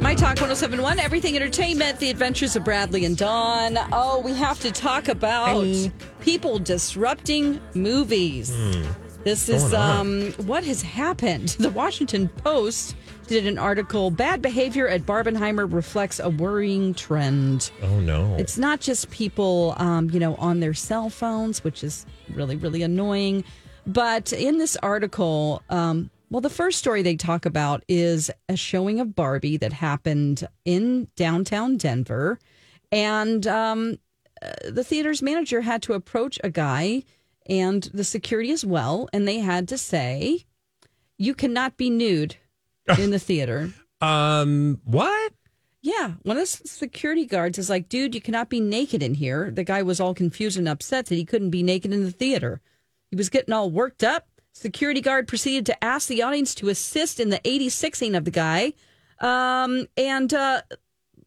My Talk 1071, Everything Entertainment, The Adventures of Bradley and Dawn. Oh, we have to talk about people disrupting movies. This is um, what has happened. The Washington Post did an article Bad behavior at Barbenheimer reflects a worrying trend. Oh no. It's not just people, um, you know, on their cell phones, which is really, really annoying. But in this article, um, well, the first story they talk about is a showing of Barbie that happened in downtown Denver. And um, uh, the theater's manager had to approach a guy and the security as well. And they had to say, you cannot be nude in the theater. um what? Yeah, one of the security guards is like, dude, you cannot be naked in here. The guy was all confused and upset that he couldn't be naked in the theater. He was getting all worked up. Security guard proceeded to ask the audience to assist in the 86ing of the guy. Um, and, uh,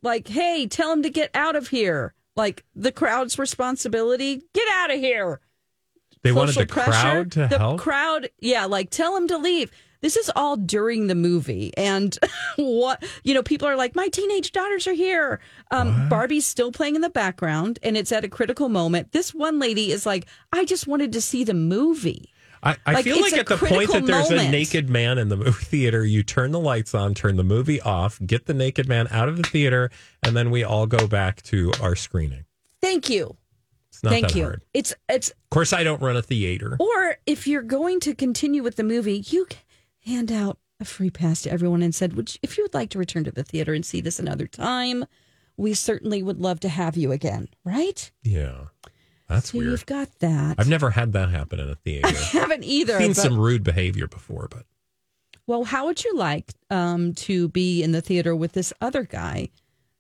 like, hey, tell him to get out of here. Like, the crowd's responsibility. Get out of here. They wanted the pressure. crowd to the help. crowd, yeah, like tell him to leave. This is all during the movie, and what you know, people are like, "My teenage daughters are here." Um, Barbie's still playing in the background, and it's at a critical moment. This one lady is like, "I just wanted to see the movie." I, I Like, feel like at the point that there's moment. a naked man in the movie theater, you turn the lights on, turn the movie off, get the naked man out of the theater, and then we all go back to our screening. Thank you, It's not thank that you. hard. It's it's Of course, I don't run a theater. Or if you're going to continue with the movie, you hand out a free pass to everyone and said, "Would you, if you would like to return to the theater and see this another time, we certainly would love to have you again." Right? Yeah, that's so weird. you've got that. I've never had that happen in a theater. I haven't either. I've seen but- some rude behavior before, but well, how would you like um, to be in the theater with this other guy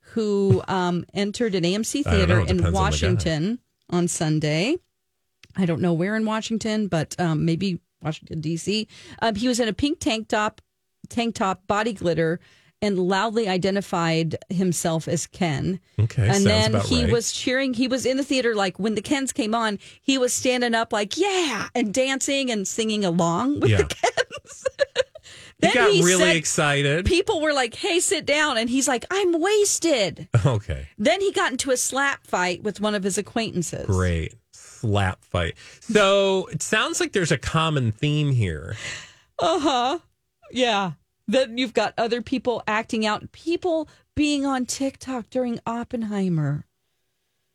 who um, entered an AMC I don't know. theater on in. Washington on Sunday? I don't know where in Washington, but um, maybe Washington D.C. Um, he was in a pink tank top, tank top, body glitter, and loudly identified himself as Ken. okay, and then he right. was cheering. He was in the theater like when the Kens came on. He was standing up like yeah, and dancing and singing along with Yeah. the Kens. then He got really said- excited. People were like, "Hey, sit down," and he's like, "I'm wasted." okay, Then he got into a slap fight with one of his acquaintances. great slap fight. So it sounds like there's a common theme here. Uh huh. Yeah. Then you've got other people acting out. People being on TikTok during Oppenheimer.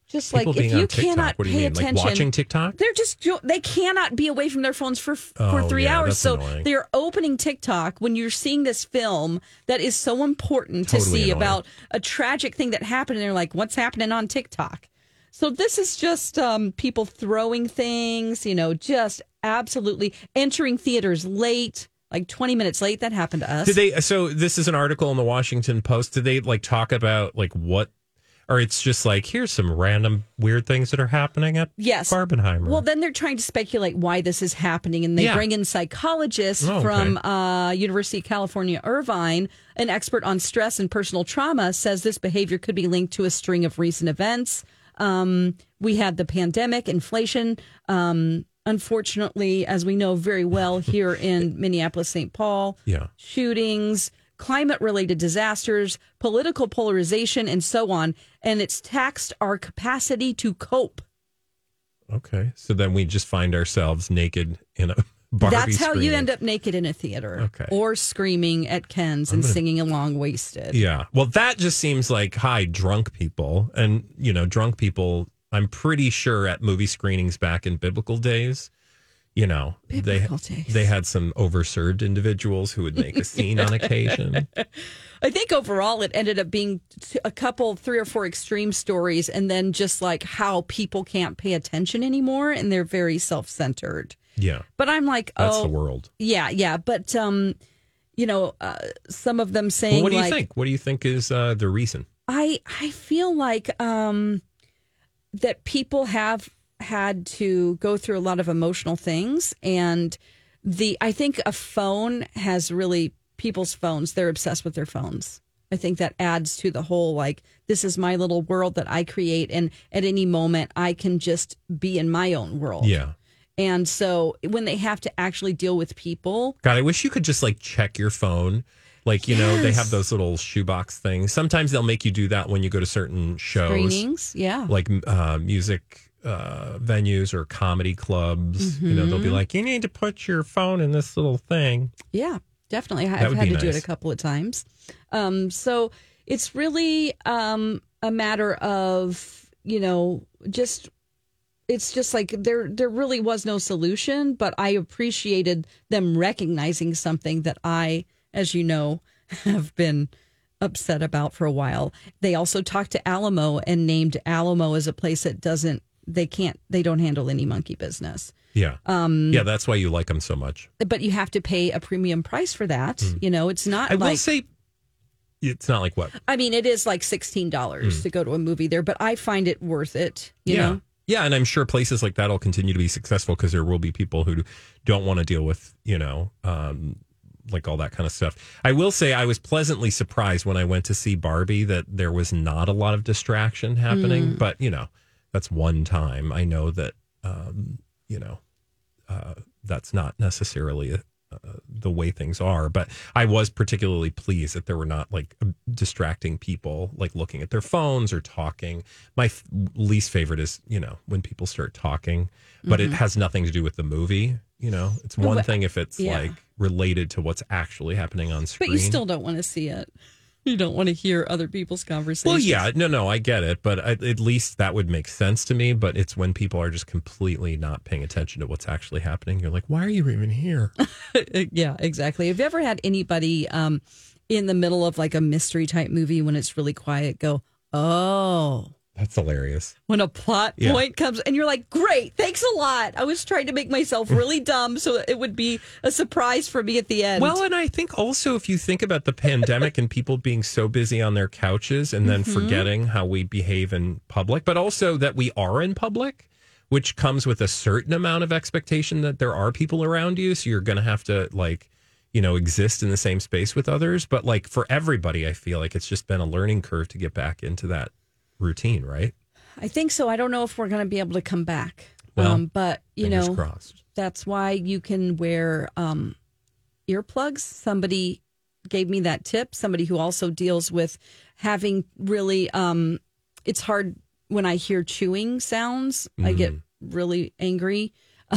Just People like if you TikTok. cannot you pay mean? Like attention, watching TikTok? They're just they cannot be away from their phones for for Oh, three yeah, hours. So annoying. they're opening TikTok when you're seeing this film that is so important to see annoying. about a tragic thing that happened. And they're like, "What's happening on TikTok?" So this is just um, people throwing things, you know, just absolutely entering theaters late, like 20 minutes late. That happened to us. Did they? So this is an article in the Washington Post. Did they like talk about like what, or it's just like here's some random weird things that are happening at Yes. Barbenheimer. Well, then they're trying to speculate why this is happening, and they Yeah. bring in psychologists Oh, okay. from uh, University of California, Irvine. An expert on stress and personal trauma says this behavior could be linked to a string of recent events. Um, we had the pandemic, inflation. Um, unfortunately, as we know very well here in Minneapolis, St. Paul, yeah. shootings, climate related disasters, political polarization, and so on. And it's taxed our capacity to cope. Okay. So then we just find ourselves naked in a Barbie That's how you end up naked in a theater. Okay. Or screaming at Ken's and singing along wasted. Yeah. Well, that just seems like hi, drunk people. And, you know, drunk people, I'm pretty sure at movie screenings back in biblical days, you know, Biblical they days. they had some overserved individuals who would make a scene on occasion. I think overall it ended up being a couple, three or four extreme stories, and then just like how people can't pay attention anymore and they're very self centered. Yeah. But I'm like, That's oh, the world. yeah, yeah. But, um, you know, uh, some of them saying, Well, what do you like, think? What do you think is uh, the reason? I I feel like um that people have had to go through a lot of emotional things and the I think a phone has really people's phones they're obsessed with their phones. I think that adds to the whole like this is my little world that I create and at any moment I can just be in my own world. Yeah. And so when they have to actually deal with people, God, I wish you could just like check your phone. Like, you know, they have those little shoebox things. Sometimes they'll make you do that when you go to certain shows. screenings, yeah. like uh, music uh, venues or comedy clubs. You know, they'll Mm-hmm. be like, you need to put your phone in this little thing. Yeah, definitely. That I've had to do it a couple of times. Um, so it's really um, a matter of you know just it's just like there there really was no solution, but I appreciated them recognizing something that I, as you know, have been upset about for a while. They also talked to Alamo and named Alamo as a place that doesn't they can't they don't handle any monkey business Yeah. Um, yeah, that's why you like them so much. but you have to pay a premium price for that. You know, it's not. I will like say, it's not like what? I mean, it is like sixteen dollars to go to a movie there, but I find it worth it. You yeah. know, Yeah, and I'm sure places like that will continue to be successful because there will be people who don't want to deal with, you know, um, like all that kind of stuff. I will say I was pleasantly surprised when I went to see Barbie that there was not a lot of distraction happening. Mm. But, you know, that's one time. I know that, um, you know, uh, that's not necessarily uh the way things are. But I was particularly pleased that there were not like distracting people, like looking at their phones or talking. My f- least favorite is, you know, when people start talking, but it has nothing to do with the movie. You know, it's one but- thing if it's yeah. like related to what's actually happening on screen. but you still don't want to see it. You don't want to hear other people's conversations. Well, yeah, no, no, I get it, but I, at least that would make sense to me. But it's when people are just completely not paying attention to what's actually happening. You're like, why are you even here? yeah, exactly. Have you ever had anybody um, in the middle of like a mystery type movie when it's really quiet go, oh, That's hilarious. when a plot Yeah. point comes and you're like, great, thanks a lot. I was trying to make myself really dumb so it would be a surprise for me at the end. Well, and I think also if you think about the pandemic and people being so busy on their couches and then mm-hmm. forgetting how we behave in public, but also that we are in public, which comes with a certain amount of expectation that there are people around you. So you're going to have to like, you know, exist in the same space with others. But like for everybody, I feel like it's just been a learning curve to get back into that routine, right? I think so. I don't know if we're going to be able to come back. Well, um, but, you know, crossed. that's why you can wear um, earplugs. Somebody gave me that tip. Somebody who also deals with having really, um, it's hard when I hear chewing sounds. I get Mm. really angry.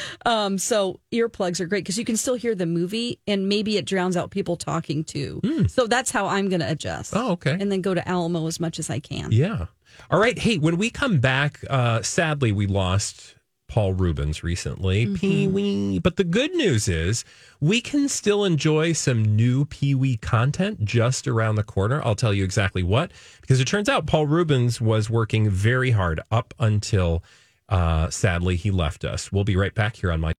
um, so earplugs are great because you can still hear the movie and maybe it drowns out people talking too. So that's how I'm going to adjust. Oh, okay. And then go to Alamo as much as I can. Yeah. All right. Hey, when we come back, uh, sadly, we lost Paul Reubens recently. Pee Wee. But the good news is we can still enjoy some new Pee Wee content just around the corner. I'll tell you exactly what, because it turns out Paul Reubens was working very hard up until. Uh, sadly, he left us. We'll be right back here on my.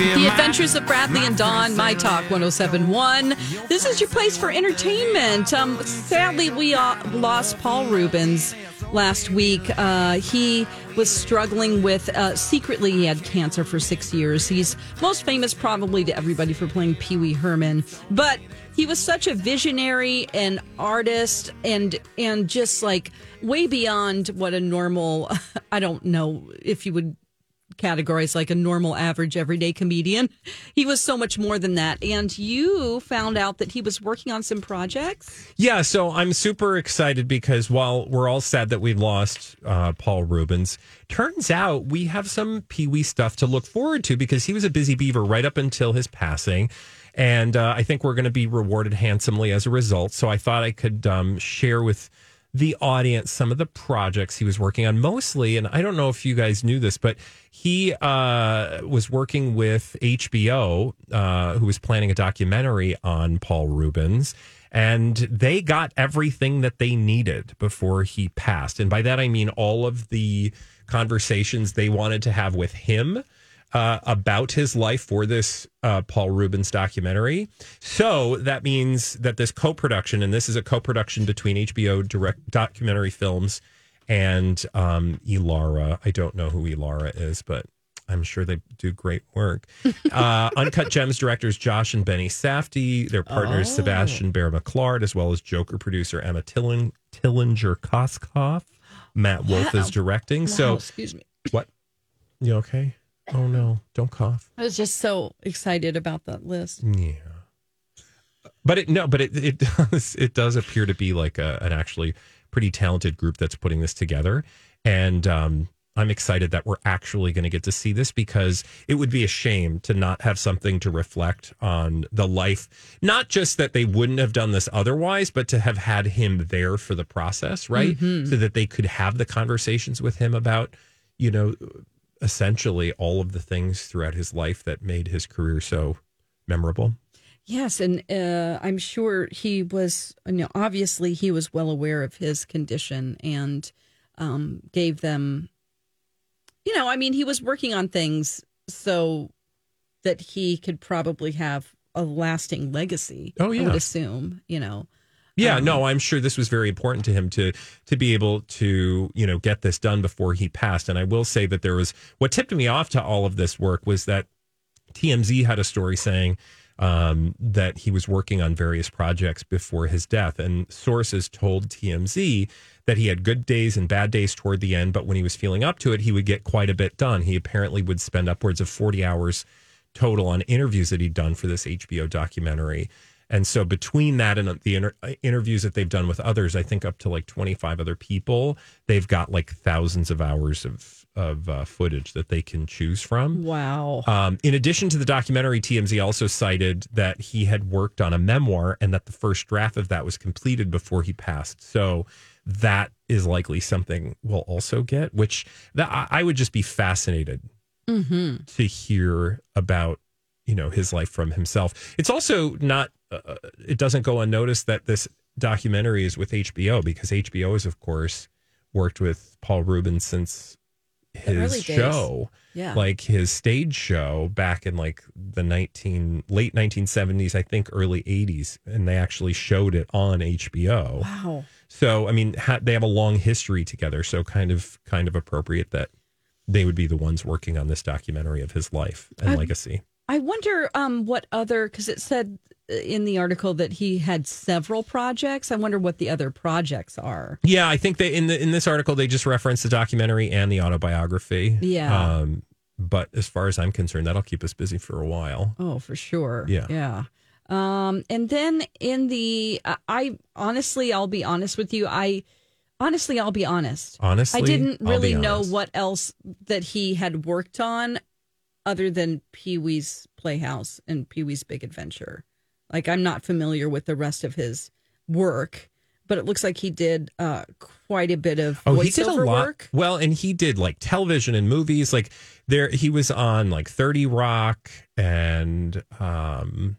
The Adventures of Bradley and Dawn, My Talk 1071. This is your place for entertainment. Um, sadly, we uh, lost Paul Reubens last week. Uh, he was struggling with, uh, secretly, he had cancer for six years. He's most famous probably to everybody for playing Pee Wee Herman, but he was such a visionary and artist and and just like way beyond what a normal i don't know if you would categorized like a normal, average, everyday comedian. He was so much more than that. And you found out that he was working on some projects. Yeah, so I'm super excited because while we're all sad that we lost uh, Paul Reubens, turns out we have some Pee Wee stuff to look forward to because he was a busy beaver right up until his passing. And uh, I think we're going to be rewarded handsomely as a result. So I thought I could um, share with the audience some of the projects he was working on mostly and i don't know if you guys knew this but he uh, was working with hbo uh, who was planning a documentary on paul reubens and they got everything that they needed before he passed. And by that i mean all of the conversations they wanted to have with him uh, about his life for this uh, Paul Reubens documentary. So that means that this co production, and this is a co production between HBO direct documentary films and um, Elara. I don't know who Elara is, but I'm sure they do great work. Uh, Uncut Gems directors Josh and Benny Safdie, their partners oh. Sebastian Bear McClard, as well as Joker producer Emma Tilling, Tillinger Koskoff. Matt Wolf is directing. Wow, so, excuse me. What? You okay? Oh no! Don't cough. I was just so excited about that list. Yeah, but it no, but it it does it does appear to be like a, an actually pretty talented group that's putting this together, and um, I'm excited that we're actually going to get to see this because it would be a shame to not have something to reflect on the life, not just that they wouldn't have done this otherwise, but to have had him there for the process, right? Mm-hmm. So that they could have the conversations with him about, you know, essentially all of the things throughout his life that made his career so memorable. Yes, and uh, I'm sure he was. You know, obviously, he was well aware of his condition and um, gave them. You know, I mean, he was working on things so that he could probably have a lasting legacy. Oh yeah, I would assume. You know, yeah, um, no, I'm sure this was very important to him to to be able to you know get this done before he passed. And I will say that there was what tipped me off to all of this work was that TMZ had a story saying um, that he was working on various projects before his death, and sources told TMZ that he had good days and bad days toward the end, but when he was feeling up to it, he would get quite a bit done. He apparently would spend upwards of 40 hours total on interviews that he'd done for this HBO documentary. And so between that and the inter- uh, interviews that they've done with others, I think up to like 25 other people, they've got like thousands of hours of of uh, footage that they can choose from. Wow. Um, in addition to the documentary, TMZ also cited that he had worked on a memoir and that the first draft of that was completed before he passed. So that is likely something we'll also get, which I would just be fascinated mm-hmm. to hear about you know his life from himself. It's also not uh, it doesn't go unnoticed that this documentary is with HBO because HBO has of course worked with Paul Reubens since his show. Yeah. Like his stage show back in like the 19 late 1970s, I think early 80s and they actually showed it on HBO. Wow. So, I mean, ha- they have a long history together, so kind of kind of appropriate that they would be the ones working on this documentary of his life and I, legacy. I wonder um, what other because it said uh, in the article that he had several projects. I wonder what the other projects are. Yeah, I think they in the in this article they just referenced the documentary and the autobiography. Yeah. Um, but as far as I'm concerned, that'll keep us busy for a while. Oh, for sure. Yeah. Yeah. Um, and then in the, uh, I honestly, I'll be honest with you. I honestly, I'll be honest. Honestly, I didn't really know what else that he had worked on other than Pee Wee's Playhouse and Pee Wee's Big Adventure. Like I'm not familiar with the rest of his work, but it looks like he did uh, quite a bit of oh, he did a lot. Work. Well, and he did like television and movies. Like there, he was on like Thirty Rock and um,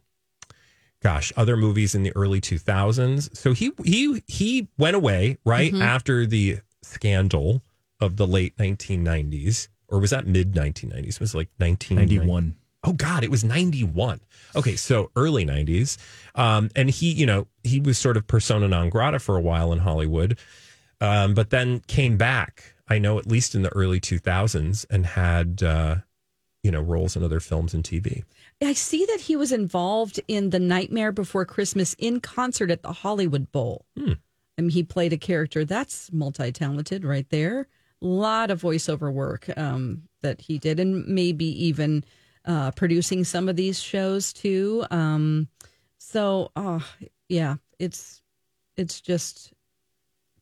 gosh, other movies in the early 2000s. So he he he went away right mm-hmm. after the scandal of the late 1990s or was that mid 1990s? It was like 1991. Oh God, it was 91. Okay, so early 90s. Um, and he, you know, he was sort of persona non grata for a while in Hollywood, um, but then came back. I know at least in the early 2000s and had, uh, you know, roles in other films and TV. I see that he was involved in The Nightmare Before Christmas in concert at the Hollywood Bowl. Hmm. I mean, he played a character that's multi talented right there lot of voiceover work um, that he did, and maybe even uh, producing some of these shows too. Um, so, oh, yeah, it's it's just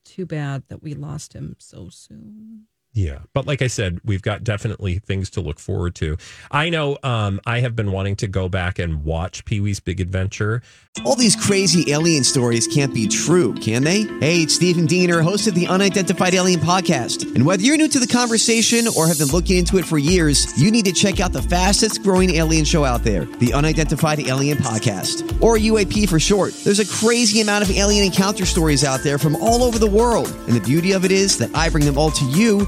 too bad that we lost him so soon. Yeah. But like I said, we've got definitely things to look forward to. I know um, I have been wanting to go back and watch Pee Wee's Big Adventure. All these crazy alien stories can't be true, can they? Hey, it's Stephen Diener, host of the Unidentified Alien Podcast. And whether you're new to the conversation or have been looking into it for years, you need to check out the fastest growing alien show out there, the Unidentified Alien Podcast, or UAP for short. There's a crazy amount of alien encounter stories out there from all over the world. And the beauty of it is that I bring them all to you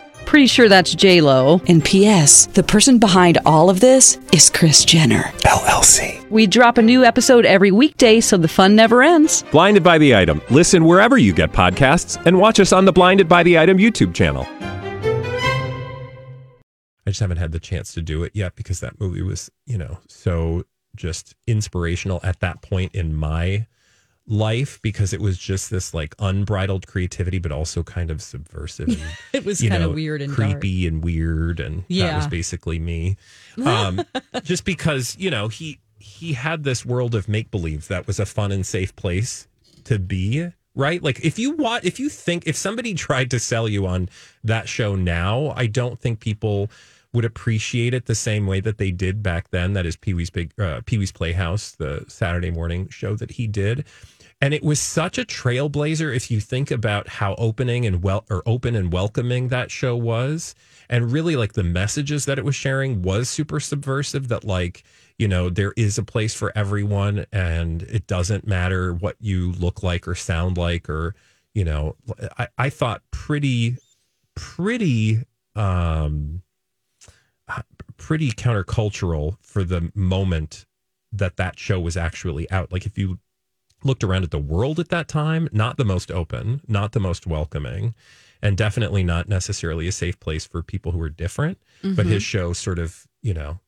Pretty sure that's J Lo. And P.S. The person behind all of this is Kris Jenner LLC. We drop a new episode every weekday, so the fun never ends. Blinded by the item. Listen wherever you get podcasts, and watch us on the Blinded by the Item YouTube channel. I just haven't had the chance to do it yet because that movie was, you know, so just inspirational at that point in my life because it was just this like unbridled creativity, but also kind of subversive. And, It was kind of weird and creepy and weird, and that Yeah. was basically me. Um, just because you know he he had this world of make believe that was a fun and safe place to be. Right, like if you want, if you think if somebody tried to sell you on that show now, I don't think people would appreciate it the same way that they did back then. That is Pee Wee's Big uh, Pee Wee's Playhouse, the Saturday morning show that he did, and it was such a trailblazer. If you think about how opening and well or open and welcoming that show was, and really like the messages that it was sharing was super subversive. That like you know there is a place for everyone, and it doesn't matter what you look like or sound like, or you know, I, I thought pretty pretty um pretty countercultural for the moment that that show was actually out. Like if you looked around at the world at that time, not the most open, not the most welcoming, and definitely not necessarily a safe place for people who were different. But his show sort of, you know,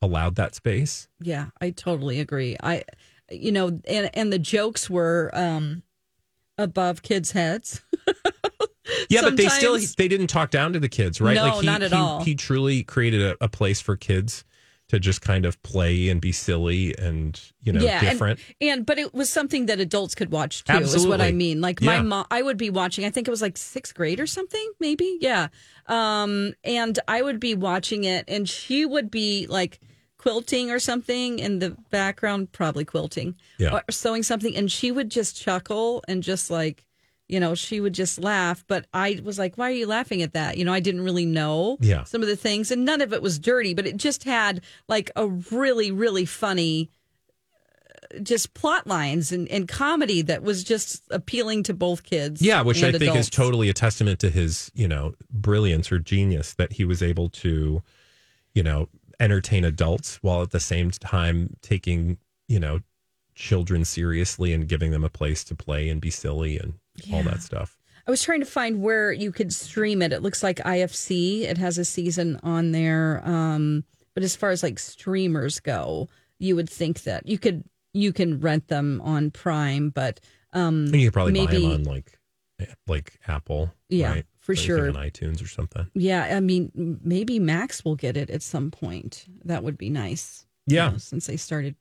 allowed that space. Yeah, I totally agree. I, you know, and and the jokes were um above kids' heads. Yeah, but they still they didn't talk down to the kids, right? No, he, not at he, all. He truly created a, a place for kids to just kind of play and be silly and you know yeah, different. And, and but it was something that adults could watch too. Is what I mean. Like my Yeah. mom, I would be watching. I think it was like sixth grade or something, maybe. Yeah. Um, and I would be watching it, and she would be like quilting or something in the background, probably quilting Yeah. or sewing something, and she would just chuckle and just like. You know, she would just laugh, but I was like, "Why are you laughing at that?" You know, I didn't really know Yeah. some of the things, and none of it was dirty, but it just had like a really, really funny uh, just plot lines and, and comedy that was just appealing to both kids. Yeah, which I and think is totally a testament to his, you know, brilliance or genius that he was able to, you know, entertain adults while at the same time taking, you know, children seriously and giving them a place to play and be silly and all that stuff. I was trying to find where you could stream it. It looks like IFC. It has a season on there. Um, but as far as like streamers go, you would think that you could you can rent them on Prime, but um, you could probably buy them on like like Apple. Yeah, right? for Or sure. On iTunes or something. yeah. I mean, maybe Max will get it at some point. That would be nice. you Yeah. know, since they started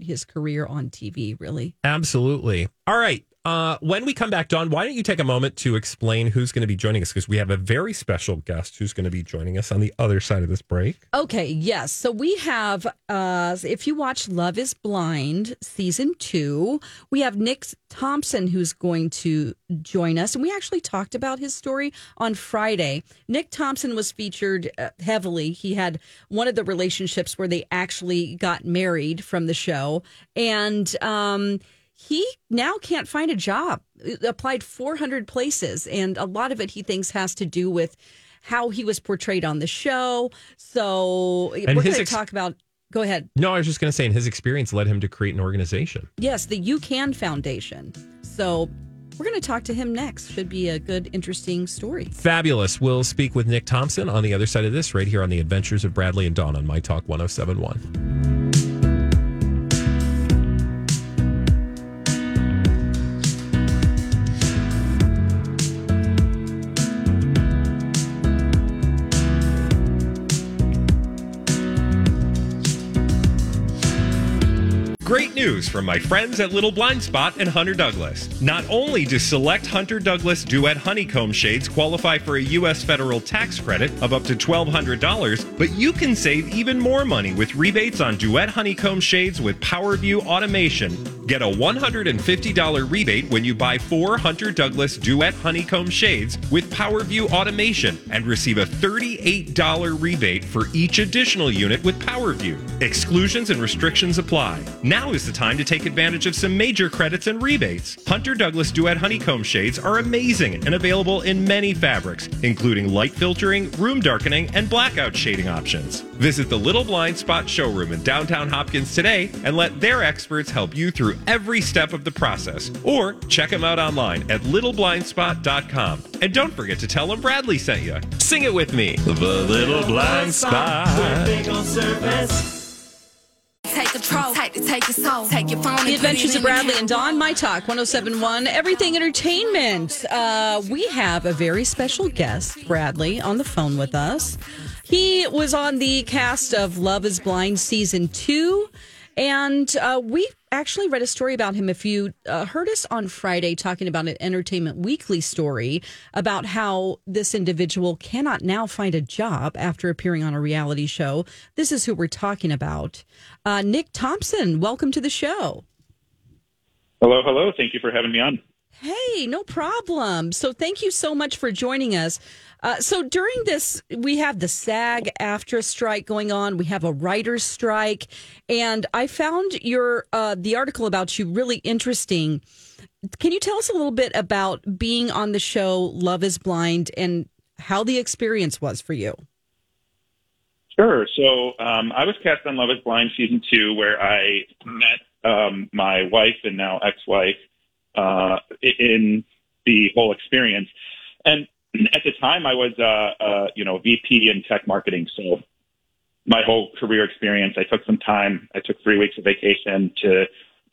his career on TV, really. Absolutely. All right. Uh, when we come back, Dawn, why don't you take a moment to explain who's going to be joining us? Because we have a very special guest who's going to be joining us on the other side of this break. Okay, yes. So we have, uh, if you watch Love is Blind season two, we have Nick Thompson who's going to join us. And we actually talked about his story on Friday. Nick Thompson was featured uh, heavily. He had one of the relationships where they actually got married from the show. And, um, he now can't find a job. Applied 400 places, and a lot of it he thinks has to do with how he was portrayed on the show. So And we're going to ex- talk about Go ahead. No, I was just going to say, and his experience led him to create an organization. Yes, the You Can Foundation. So we're going to talk to him next. Should be a good, interesting story. Fabulous. We'll speak with Nick Thompson on the other side of this, right here on the Adventures of Bradley and Dawn on My Talk 1071. Great news from my friends at Little Blind Spot and Hunter Douglas. Not only do select Hunter Douglas Duet Honeycomb shades qualify for a U.S. federal tax credit of up to $1,200, but you can save even more money with rebates on Duet Honeycomb shades with PowerView automation. Get a $150 rebate when you buy four Hunter Douglas Duet Honeycomb shades with PowerView automation and receive a $38 rebate for each additional unit with PowerView. Exclusions and restrictions apply. Now is the time to take advantage of some major credits and rebates. Hunter Douglas Duet Honeycomb shades are amazing and available in many fabrics, including light filtering, room darkening, and blackout shading options. Visit the Little Blind Spot showroom in downtown Hopkins today and let their experts help you through every step of the process. Or check them out online at littleblindspot.com. And don't forget to tell them Bradley sent you. Sing it with me. The Little Blind Spot. Take control, take the take your soul, take your phone. The Adventures of Bradley and Dawn, My Talk 1071, Everything Entertainment. Uh, we have a very special guest, Bradley, on the phone with us. He was on the cast of Love is Blind season two. And uh, we actually read a story about him. If you uh, heard us on Friday talking about an Entertainment Weekly story about how this individual cannot now find a job after appearing on a reality show, this is who we're talking about. Uh, Nick Thompson, welcome to the show. Hello, hello. Thank you for having me on. Hey, no problem. So, thank you so much for joining us. Uh, so, during this, we have the SAG-AFTRA strike going on. We have a writer's strike, and I found your uh, the article about you really interesting. Can you tell us a little bit about being on the show Love Is Blind and how the experience was for you? Sure. So, um, I was cast on Love Is Blind season two, where I met um, my wife and now ex-wife uh, in the whole experience. And at the time, I was, uh, uh, you know, VP in tech marketing. So my whole career experience, I took some time. I took three weeks of vacation to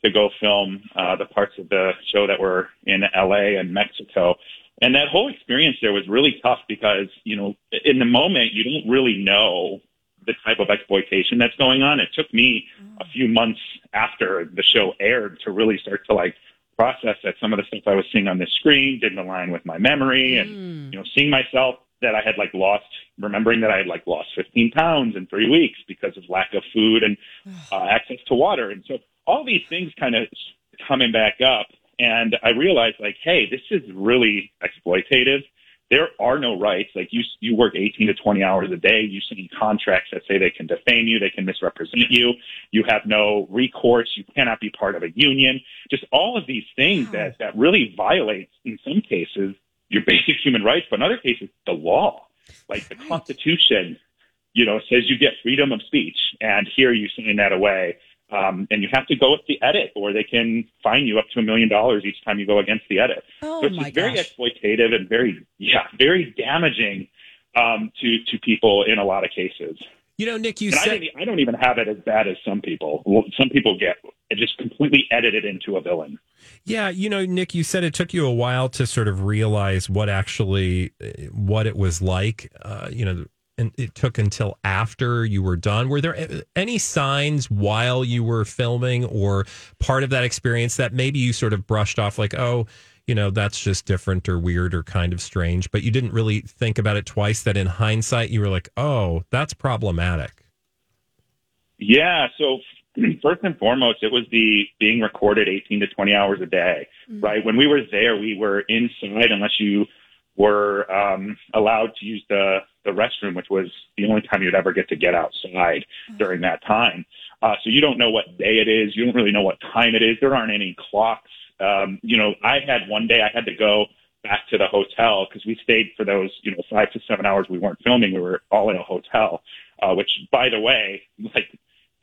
to go film uh, the parts of the show that were in LA and Mexico. And that whole experience there was really tough because, you know, in the moment, you don't really know the type of exploitation that's going on. It took me a few months after the show aired to really start to like process that some of the stuff I was seeing on the screen didn't align with my memory and, mm. you know, seeing myself that I had like lost, remembering that I had like lost 15 pounds in three weeks because of lack of food and uh, access to water. And so all these things kind of coming back up. And I realized like, hey, this is really exploitative there are no rights. Like you, you work 18 to 20 hours a day. You sign contracts that say they can defame you, they can misrepresent you. You have no recourse. You cannot be part of a union. Just all of these things that, that really violates, in some cases, your basic human rights, but in other cases, the law. Like the Constitution, you know, says you get freedom of speech, and here you're sign that away. Um, and you have to go with the edit, or they can fine you up to a million dollars each time you go against the edit. Oh, so it's my very gosh. exploitative and very, yeah, very damaging um, to to people in a lot of cases. You know, Nick, you And I, said. don't, e, I don't even have it as bad as some people. Well, some people get it just completely edited into a villain. Yeah, you know, Nick, you said it took you a while to sort of realize what actually uh, what it was like. Uh, you know, and it took until after you were done. Were there any signs while you were filming or part of that experience that maybe you sort of brushed off, like, oh, you know, that's just different or weird or kind of strange, but you didn't really think about it twice? That in hindsight, you were like, oh, that's problematic. Yeah. So first and foremost, it was the being recorded 18 to 20 hours a day, right? When we were there, we were inside unless you were um, allowed to use the, the restroom, which was the only time you'd ever get to get outside during that time. Uh, so you don't know what day it is. You don't really know what time it is. There aren't any clocks. Um, you know, I had one day I had to go back to the hotel because we stayed for those, you know, five to seven hours we weren't filming. We were all in a hotel, uh, which by the way, like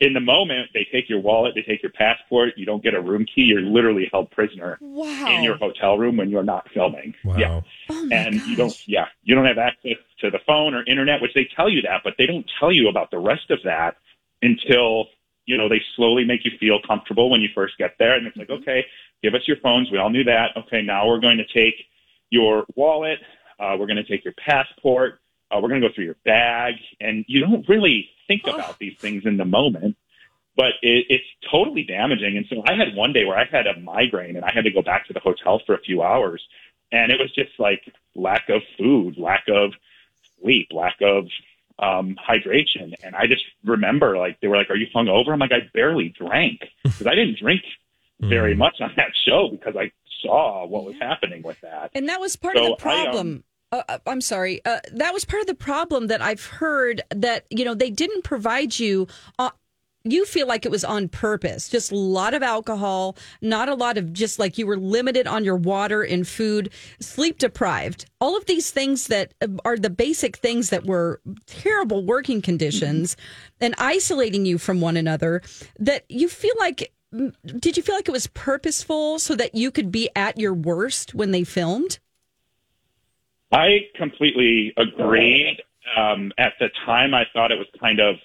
in the moment, they take your wallet, they take your passport, you don't get a room key, you're literally held prisoner Wow. in your hotel room when you're not filming. Wow. Yeah. Oh and gosh. you don't yeah, you don't have access to the phone or internet, which they tell you that, but they don't tell you about the rest of that until you know they slowly make you feel comfortable when you first get there and it's like okay give us your phones we all knew that okay now we're going to take your wallet uh, we're going to take your passport uh, we're going to go through your bag and you don't really think about these things in the moment but it, it's totally damaging and so i had one day where i had a migraine and i had to go back to the hotel for a few hours and it was just like lack of food lack of sleep lack of um, hydration. And I just remember like they were like, "Are you hungover?" I'm like, "I barely drank because I didn't drink very Mm. much on that show because I saw what was happening with that." And that was part So of the I, um, problem. Uh, uh, I'm sorry. Uh, that was part of the problem that I've heard that, you know, they didn't provide you. Uh, you feel like it was on purpose, just a lot of alcohol, not a lot of just like you were limited on your water and food, sleep deprived. All of these things that uh, are the basic things that were terrible working conditions and isolating you from one another that you feel like mm, did you feel like it was purposeful so that you could be at your worst when they filmed? I completely agree. Um, at the time, I thought it was kind of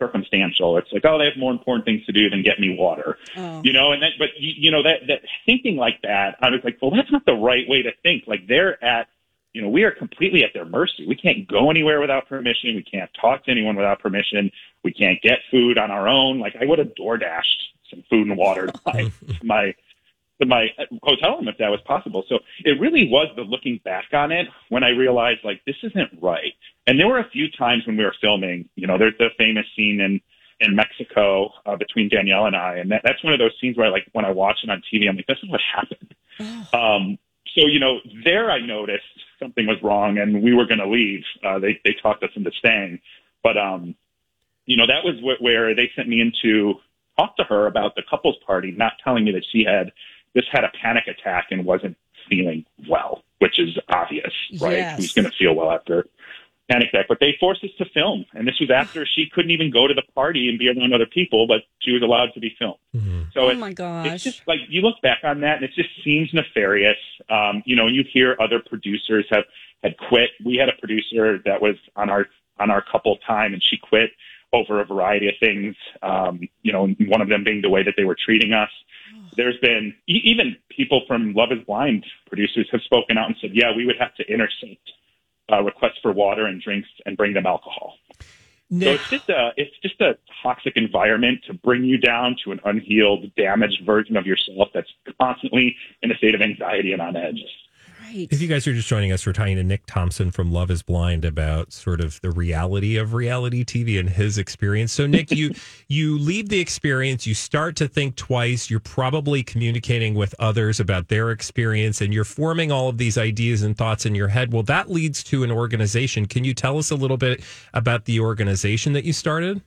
circumstantial. It's like, oh, they have more important things to do than get me water, Oh. you know. And that, but you, you know that that thinking like that, I was like, well, that's not the right way to think. Like they're at, you know, we are completely at their mercy. We can't go anywhere without permission. We can't talk to anyone without permission. We can't get food on our own. Like I would have door dashed some food and water to my my to my hotel room if that was possible. So it really was the looking back on it when I realized like this isn't right. And there were a few times when we were filming, you know, there's the famous scene in in Mexico uh, between Danielle and I, and that, that's one of those scenes where I like when I watch it on TV, I'm like, this is what happened. Um, so you know, there I noticed something was wrong, and we were going to leave. Uh, they they talked us into staying, but um, you know, that was wh- where they sent me in to talk to her about the couples party, not telling me that she had just had a panic attack and wasn't feeling well, which is obvious, right? Yes. Who's going to feel well after panic attack? But they forced us to film, and this was after she couldn't even go to the party and be around other people, but she was allowed to be filmed. So Oh it's, my gosh. it's just like you look back on that, and it just seems nefarious. Um, you know, you hear other producers have had quit. We had a producer that was on our on our couple time, and she quit over a variety of things. Um, you know, one of them being the way that they were treating us. There's been e- even people from Love Is Blind producers have spoken out and said, "Yeah, we would have to intercept uh, requests for water and drinks and bring them alcohol." So it's just a it's just a toxic environment to bring you down to an unhealed, damaged version of yourself that's constantly in a state of anxiety and on edge. Right. if you guys are just joining us, we're talking to Nick Thompson from Love Is Blind about sort of the reality of reality TV and his experience. So, Nick, you you leave the experience, you start to think twice. You're probably communicating with others about their experience, and you're forming all of these ideas and thoughts in your head. Well, that leads to an organization. Can you tell us a little bit about the organization that you started?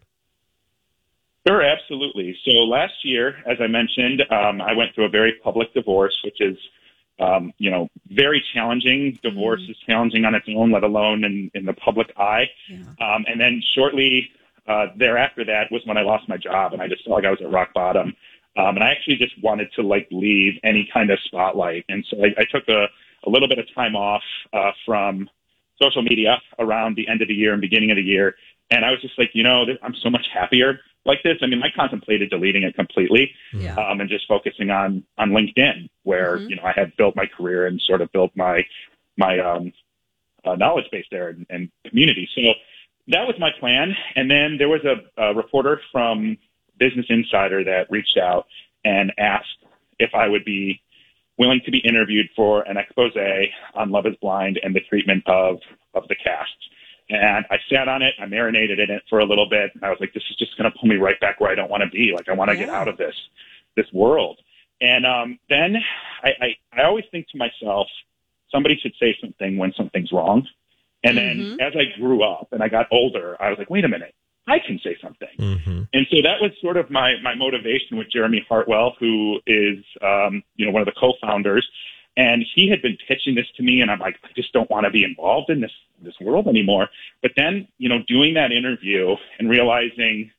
Sure, absolutely. So last year, as I mentioned, um, I went through a very public divorce, which is, um, you know, very challenging. Divorce is challenging on its own, let alone in, in the public eye. Um, and then shortly uh, thereafter, that was when I lost my job, and I just felt like I was at rock bottom. Um, and I actually just wanted to like leave any kind of spotlight, and so I, I took a, a little bit of time off uh, from social media around the end of the year and beginning of the year. And I was just like, you know, I'm so much happier like this. I mean, I contemplated deleting it completely Yeah. um, and just focusing on on LinkedIn, where you know I had built my career and sort of built my my um, uh, knowledge base there and, and community. So that was my plan. And then there was a, a reporter from Business Insider that reached out and asked if I would be willing to be interviewed for an expose on Love Is Blind and the treatment of of the cast. And I sat on it, I marinated in it for a little bit, and I was like, this is just going to pull me right back where I don't want to be. Like, I want to get out of this this world. And um, then I, I I always think to myself, somebody should say something when something's wrong. And then as I grew up and I got older, I was like, wait a minute, I can say something. Mm-hmm. And so that was sort of my my motivation with Jeremy Hartwell, who is um, you know one of the co-founders. And he had been pitching this to me, and I'm like, I just don't want to be involved in this this world anymore. But then, you know, doing that interview and realizing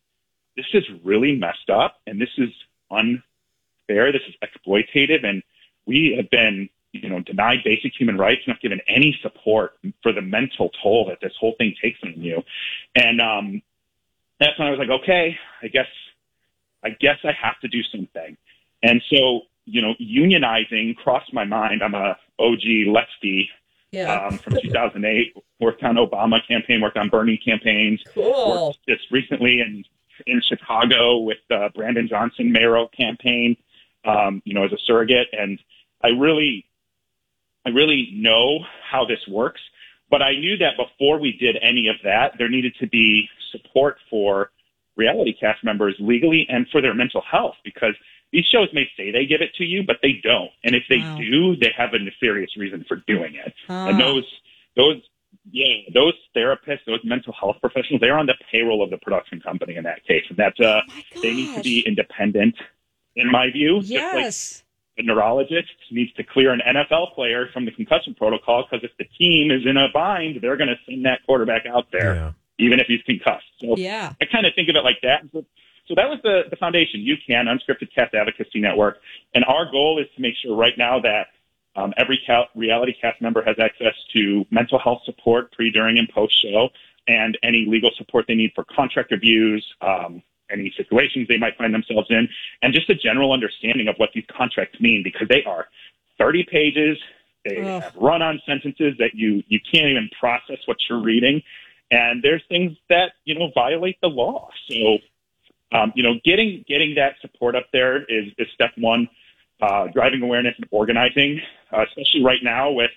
this is really messed up and this is unfair. This is exploitative. And we have been, you know, denied basic human rights, not given any support for the mental toll that this whole thing takes on you. And, um, that's when I was like, okay, I guess, I guess I have to do something. And so, you know, unionizing crossed my mind. I'm a OG lefty Yeah. um, from 2008. Worked on Obama campaign, worked on Bernie campaigns. Cool. Just recently in in Chicago with the Brandon Johnson mayoral campaign. Um, you know, as a surrogate, and I really, I really know how this works. But I knew that before we did any of that, there needed to be support for reality cast members legally and for their mental health because these shows may say they give it to you, but they don't. And if they Wow. do, they have a nefarious reason for doing it. Ah. And those, those, yeah, those therapists, those mental health professionals, they're on the payroll of the production company in that case. And that's, uh, Oh they need to be independent, in my view. Just like Yes. a neurologist needs to clear an NFL player from the concussion protocol because if the team is in a bind, they're going to send that quarterback out there, Yeah. even if he's concussed. So yeah. I kind of think of it like that. So, that was the, the foundation, UCAN, Unscripted Cast Advocacy Network. And our goal is to make sure right now that um, every cal- reality cast member has access to mental health support pre, during, and post show, and any legal support they need for contract reviews, um, any situations they might find themselves in, and just a general understanding of what these contracts mean because they are 30 pages. They Ugh. have run-on sentences that you you can't even process what you're reading, and there's things that you know violate the law. So, um, you know, getting getting that support up there is is step one. Uh, driving awareness and organizing, uh, especially right now with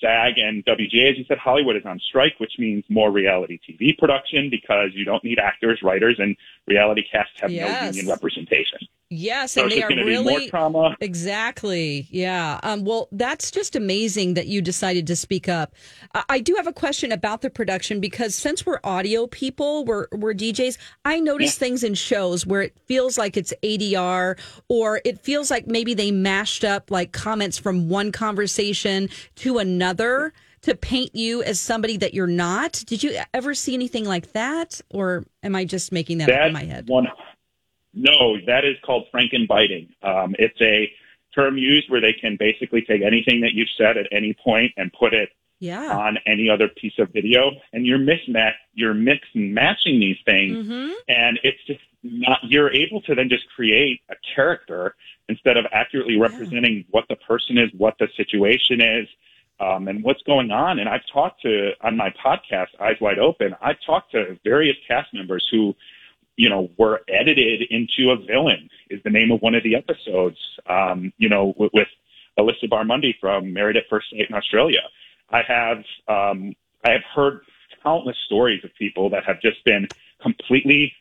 SAG and WGA, as you said, Hollywood is on strike, which means more reality TV production because you don't need actors, writers, and reality casts have Yes. no union representation. Yes, and they are really trauma. exactly. Yeah. Um, well, that's just amazing that you decided to speak up. I, I do have a question about the production because since we're audio people, we're we're DJs. I notice things in shows where it feels like it's ADR, or it feels like maybe they mashed up like comments from one conversation to another to paint you as somebody that you're not. Did you ever see anything like that, or am I just making that up in my head? one, no, that is called frankenbiting. Um, it's a term used where they can basically take anything that you've said at any point and put it Yeah. on any other piece of video, and you're mismatch, you're mix matching these things, Mm-hmm. and it's just not. You're able to then just create a character instead of accurately representing what the person is, what the situation is, um, and what's going on. And I've talked to on my podcast, Eyes Wide Open. I've talked to various cast members who, you know, were edited into a villain. Is the name of one of the episodes. Um, you know, with, with Alyssa Barmonde from Married at First Sight in Australia. I have um, I have heard countless stories of people that have just been completely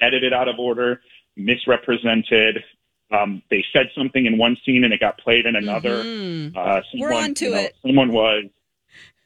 edited out of order, misrepresented. Um, they said something in one scene and it got played in another. Mhm. Uh, We're someone, on to you know, it. Someone was,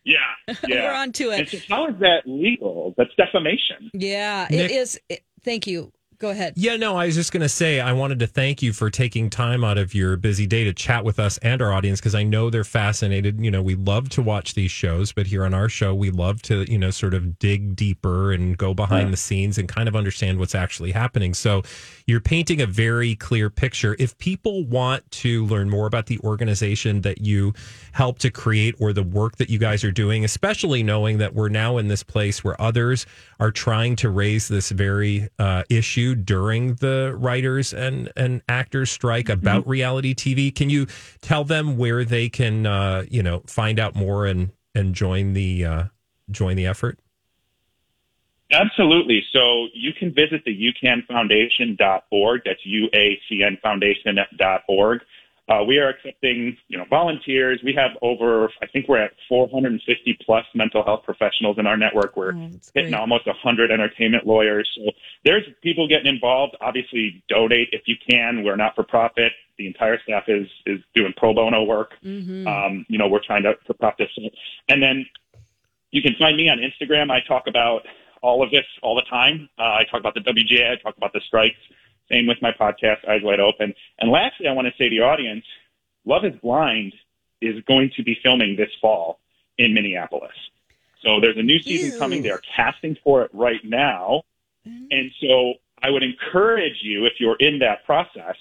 yeah, yeah. We're on to And it. so how is that legal? That's defamation. Yeah, Nick- it is. It, thank you. Go ahead. Yeah, no, I was just going to say I wanted to thank you for taking time out of your busy day to chat with us and our audience because I know they're fascinated. You know, we love to watch these shows, but here on our show, we love to, you know, sort of dig deeper and go behind the scenes and kind of understand what's actually happening. So you're painting a very clear picture. If people want to learn more about the organization that you help to create or the work that you guys are doing, especially knowing that we're now in this place where others are trying to raise this very uh, issue during the writers and, and actors strike about reality TV. Can you tell them where they can, uh, you know, find out more and, and join the, uh, join the effort? Absolutely. So you can visit the ucanfoundation.org. That's U-A-C-N foundation.org. Uh, we are accepting, you know, volunteers. We have over, I think we're at 450 plus mental health professionals in our network. We're Oh, hitting great. almost 100 entertainment lawyers. So there's people getting involved. Obviously, donate if you can. We're not for profit. The entire staff is is doing pro bono work. Mm-hmm. Um, you know, we're trying to, to prop this. And then you can find me on Instagram. I talk about all of this all the time. Uh, I talk about the WGA. I talk about the strikes. Same with my podcast, Eyes Wide Open. And lastly, I want to say to the audience, Love is Blind is going to be filming this fall in Minneapolis. So there's a new season Ew. coming. They're casting for it right now. And so I would encourage you, if you're in that process,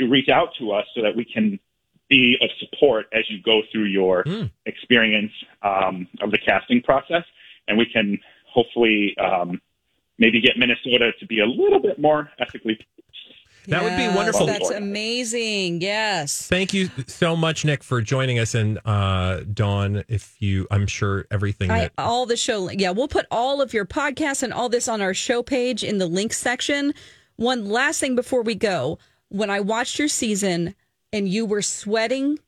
to reach out to us so that we can be of support as you go through your experience um, of the casting process, and we can hopefully um, maybe get Minnesota to be a little bit more ethically. That would be wonderful. That's amazing. Yes. Thank you so much, Nick, for joining us. And uh, Dawn, if you, I'm sure everything I, that all the show, yeah, we'll put all of your podcasts and all this on our show page in the links section. One last thing before we go. When I watched your season and you were sweating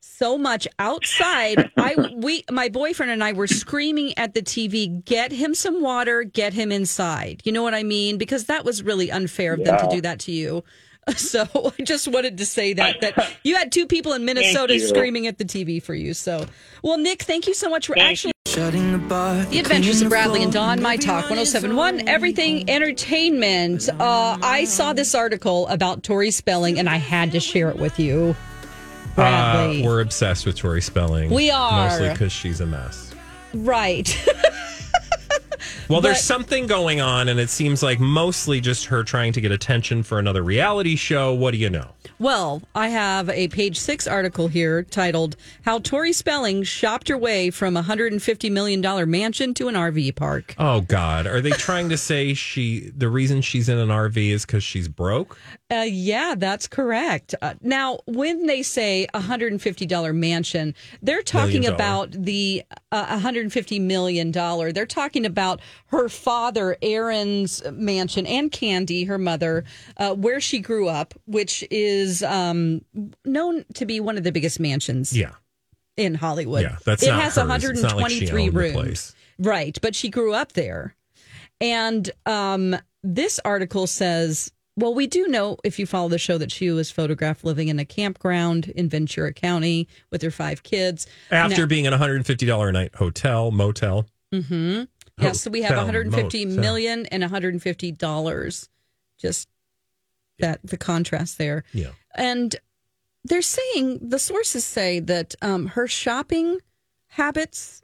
so much outside, I we my boyfriend and I were screaming at the TV, "Get him some water, get him inside." You know what I mean? Because that was really unfair of them to do that to you. So I just wanted to say that that you had two people in Minnesota screaming at the TV for you. So, well, Nick, thank you so much for Thank actually Shutting the bar. the Adventures of Bradley and Dawn, My Talk 1071, Everything Entertainment. Uh, I saw this article about Tori Spelling and I had to share it with you. Uh, we're obsessed with Tori Spelling. We are. Mostly because she's a mess. right. Well, there's something going on, and it seems like mostly just her trying to get attention for another reality show. What do you know? Well, I have a page six article here titled How Tori Spelling Shopped Her Way from a $150 Million Mansion to an RV Park. Oh God, are they trying to say she? The reason she's in an RV is because she's broke? Uh, yeah, that's correct. Uh, now, when they say a hundred and fifty dollar mansion, they're talking about the uh, hundred and fifty million dollar. They're talking about her father Aaron's mansion and Candy, her mother, uh, where she grew up, which is um, known to be one of the biggest mansions Yeah, in Hollywood. yeah. That's it has hers. one hundred It's not like she twenty-three owned the rooms. Right, but she grew up there. And um, this article says, well, we do know if you follow the show that she was photographed living in a campground in Ventura County with her five kids. After Now- being in a hundred and fifty dollar a night hotel motel. Mhm. Yeah, so we have Hotel, 150 motel. million and 150 dollars. Just that the contrast there. Yeah. And they're saying the sources say that um, her shopping habits.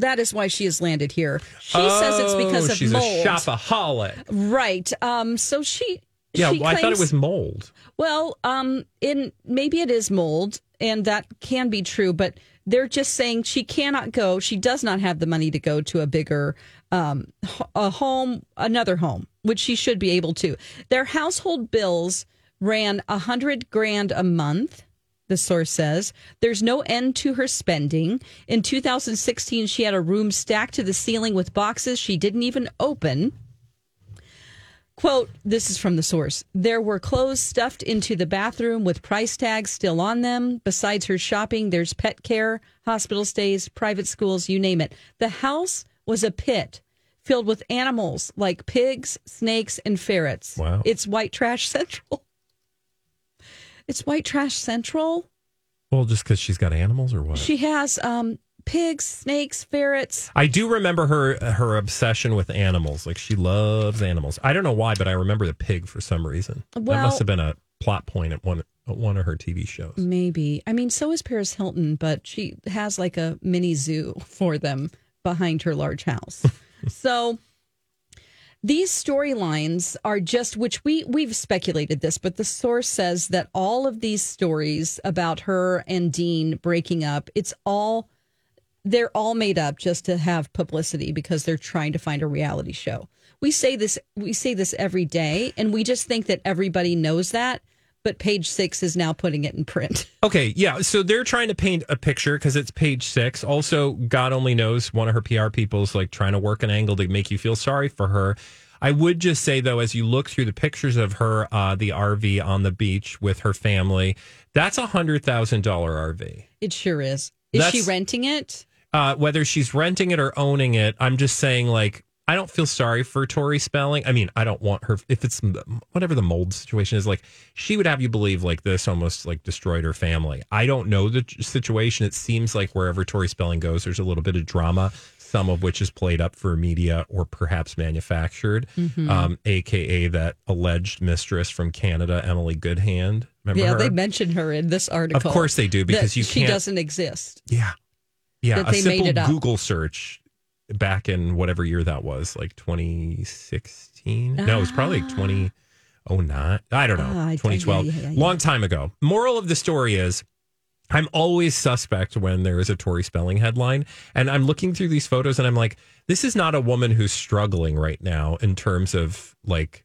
That is why she has landed here. She says it's because Oh, of she's mold. a shopaholic. Right. Um. So she. Yeah, she well, I thought it was mold. Well, um, in maybe it is mold, and that can be true, but they're just saying she cannot go. She does not have the money to go to a bigger, um, a home, another home, which she should be able to. Their household bills ran a hundred grand a month. The source says there's no end to her spending. In 2016, she had a room stacked to the ceiling with boxes she didn't even open. Quote, this is from the source. There were clothes stuffed into the bathroom with price tags still on them. Besides her shopping, there's pet care, hospital stays, private schools, you name it. The house was a pit filled with animals like pigs, snakes, and ferrets. Wow. It's white trash central. It's white trash central. Well, just because she's got animals or what? She has um, pigs, snakes, ferrets. I do remember her her obsession with animals. Like she loves animals. I don't know why, but I remember the pig for some reason. Well, that must have been a plot point at one at one of her TV shows. Maybe. I mean, so is Paris Hilton, but she has like a mini zoo for them behind her large house. so these storylines are just which we we've speculated this, but the source says that all of these stories about her and Dean breaking up, it's all they're all made up just to have publicity because they're trying to find a reality show. We say this we say this every day and we just think that everybody knows that, but page 6 is now putting it in print. Okay, yeah. So they're trying to paint a picture because it's page six. Also, God only knows one of her PR people's like trying to work an angle to make you feel sorry for her. I would just say though, as you look through the pictures of her, uh, the RV on the beach with her family, that's a hundred thousand dollar RV. It sure is. Is she renting it? Uh, whether she's renting it or owning it, I'm just saying, like, I don't feel sorry for Tori Spelling. I mean, I don't want her, if it's whatever the mold situation is, like, she would have you believe, like, this almost like destroyed her family. I don't know the situation. It seems like wherever Tori Spelling goes, there's a little bit of drama, some of which is played up for media or perhaps manufactured, Mhm. um, AKA that alleged mistress from Canada, Emily Goodhand. Remember yeah, her? they mention her in this article. Of course they do, because you she doesn't exist. Yeah. Yeah, that a simple. Google search back in whatever year that was, like 2016. No, it was probably like 2009. I don't know, Ah, 2012. yeah, yeah, yeah. Long time ago. Moral of the story is I'm always suspect when there is a Tori Spelling headline. And I'm looking through these photos and I'm like, this is not a woman who's struggling right now in terms of like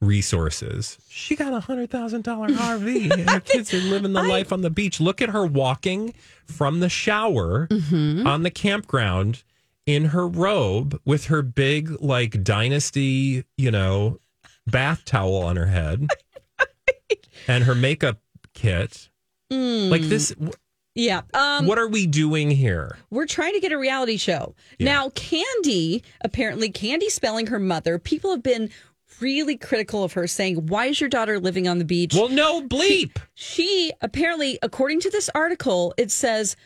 resources. She got a hundred thousand dollar RV and her kids are living the life on the beach. Look at her walking from the shower Mm-hmm. on the campground in her robe with her big like dynasty, you know, bath towel on her head and her makeup kit. Like this Yeah. Um, what are we doing here? We're trying to get a reality show. Now, Candy, apparently, Candy spelling her mother, people have been really critical of her, saying, Why is your daughter living on the beach? Well, no bleep. she apparently, according to this article, it says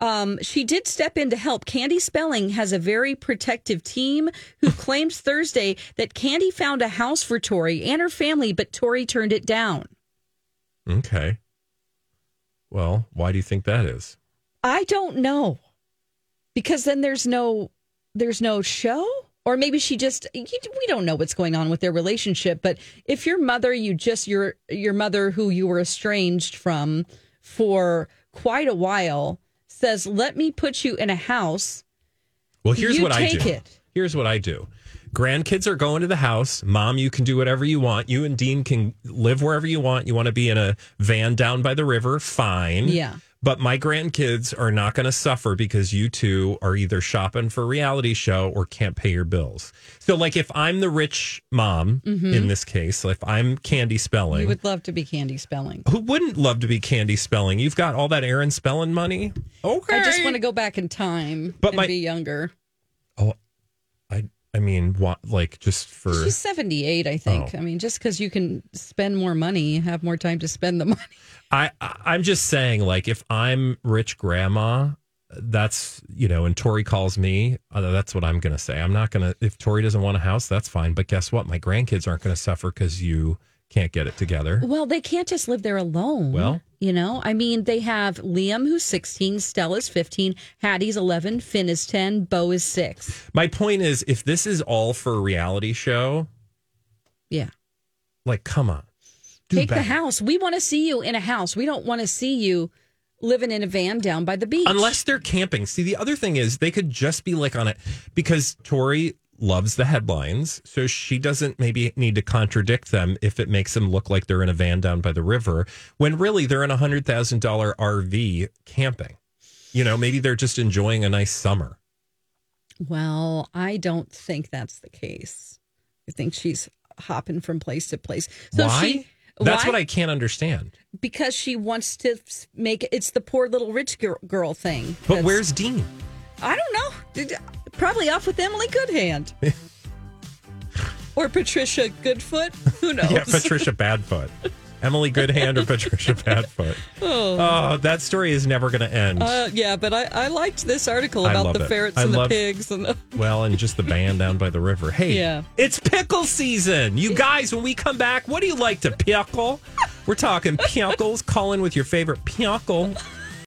um, she did step in to help. Candy Spelling has a very protective team who claims Thursday that Candy found a house for Tori and her family, but Tori turned it down. Okay. Well, why do you think that is? I don't know because then there's no there's no show or maybe she just you- we don't know what's going on with their relationship but if your mother you just your your mother who you were estranged from for quite a while says let me put you in a house Well, here's what I do. it. Here's what I do. Grandkids are going to the house. Mom, you can do whatever you want. You and Dean can live wherever you want. You want to be in a van down by the river, fine. Yeah. But my grandkids are not going to suffer because you two are either shopping for a reality show or can't pay your bills. So, like, if I'm the rich mom in this case, if I'm Candy Spelling, Mm-hmm. you would love to be Candy Spelling who wouldn't love to be Candy Spelling? You've got all that Aaron Spelling money. Okay. I just want to go back in time But and my- be younger Oh, I mean, what? Like just for she's 78 I think Oh. I mean just because you can spend more money have more time to spend the money I I- I'm just saying, like if I'm rich grandma, that's you know, and Tori calls me, uh, that's what I'm gonna say. I'm not gonna if Tori doesn't want a house, that's fine. But guess what? My grandkids aren't gonna suffer because you can't get it together. Well, they can't just live there alone. Well- you know, I mean, they have Liam, who's 16, Stella's 15, Hattie's 11, Finn is 10, Bo is 6. My point is, if this is all for a reality show, Yeah. like come on, Take the house. We want to see you in a house. We don't want to see you living in a van down by the beach. Unless they're camping. See, the other thing is they could just be like on it because Tori loves the headlines. So she doesn't maybe need to contradict them if it makes them look like they're in a van down by the river when really they're in a $100,000 RV camping. You know, maybe they're just enjoying a nice summer. Well, I don't think that's the case. I think she's hopping from place to place. So why? she That's why? what I can't understand. because she wants to make it's the poor little rich girl thing. But where's Dean? I don't know. Did- Probably off with Emily Goodhand. or Patricia Goodfoot. Who knows? Yeah, Patricia Badfoot. Emily Goodhand or Patricia Badfoot. Oh, that story is never going to end. Uh, yeah, but I, I liked this article about the it. ferrets I and love- the pigs and the. Well, and just the band down by the river. Hey, Yeah. it's pickle season. You guys, when we come back, what do you like to pickle? We're talking pickles. Call in with your favorite pickle.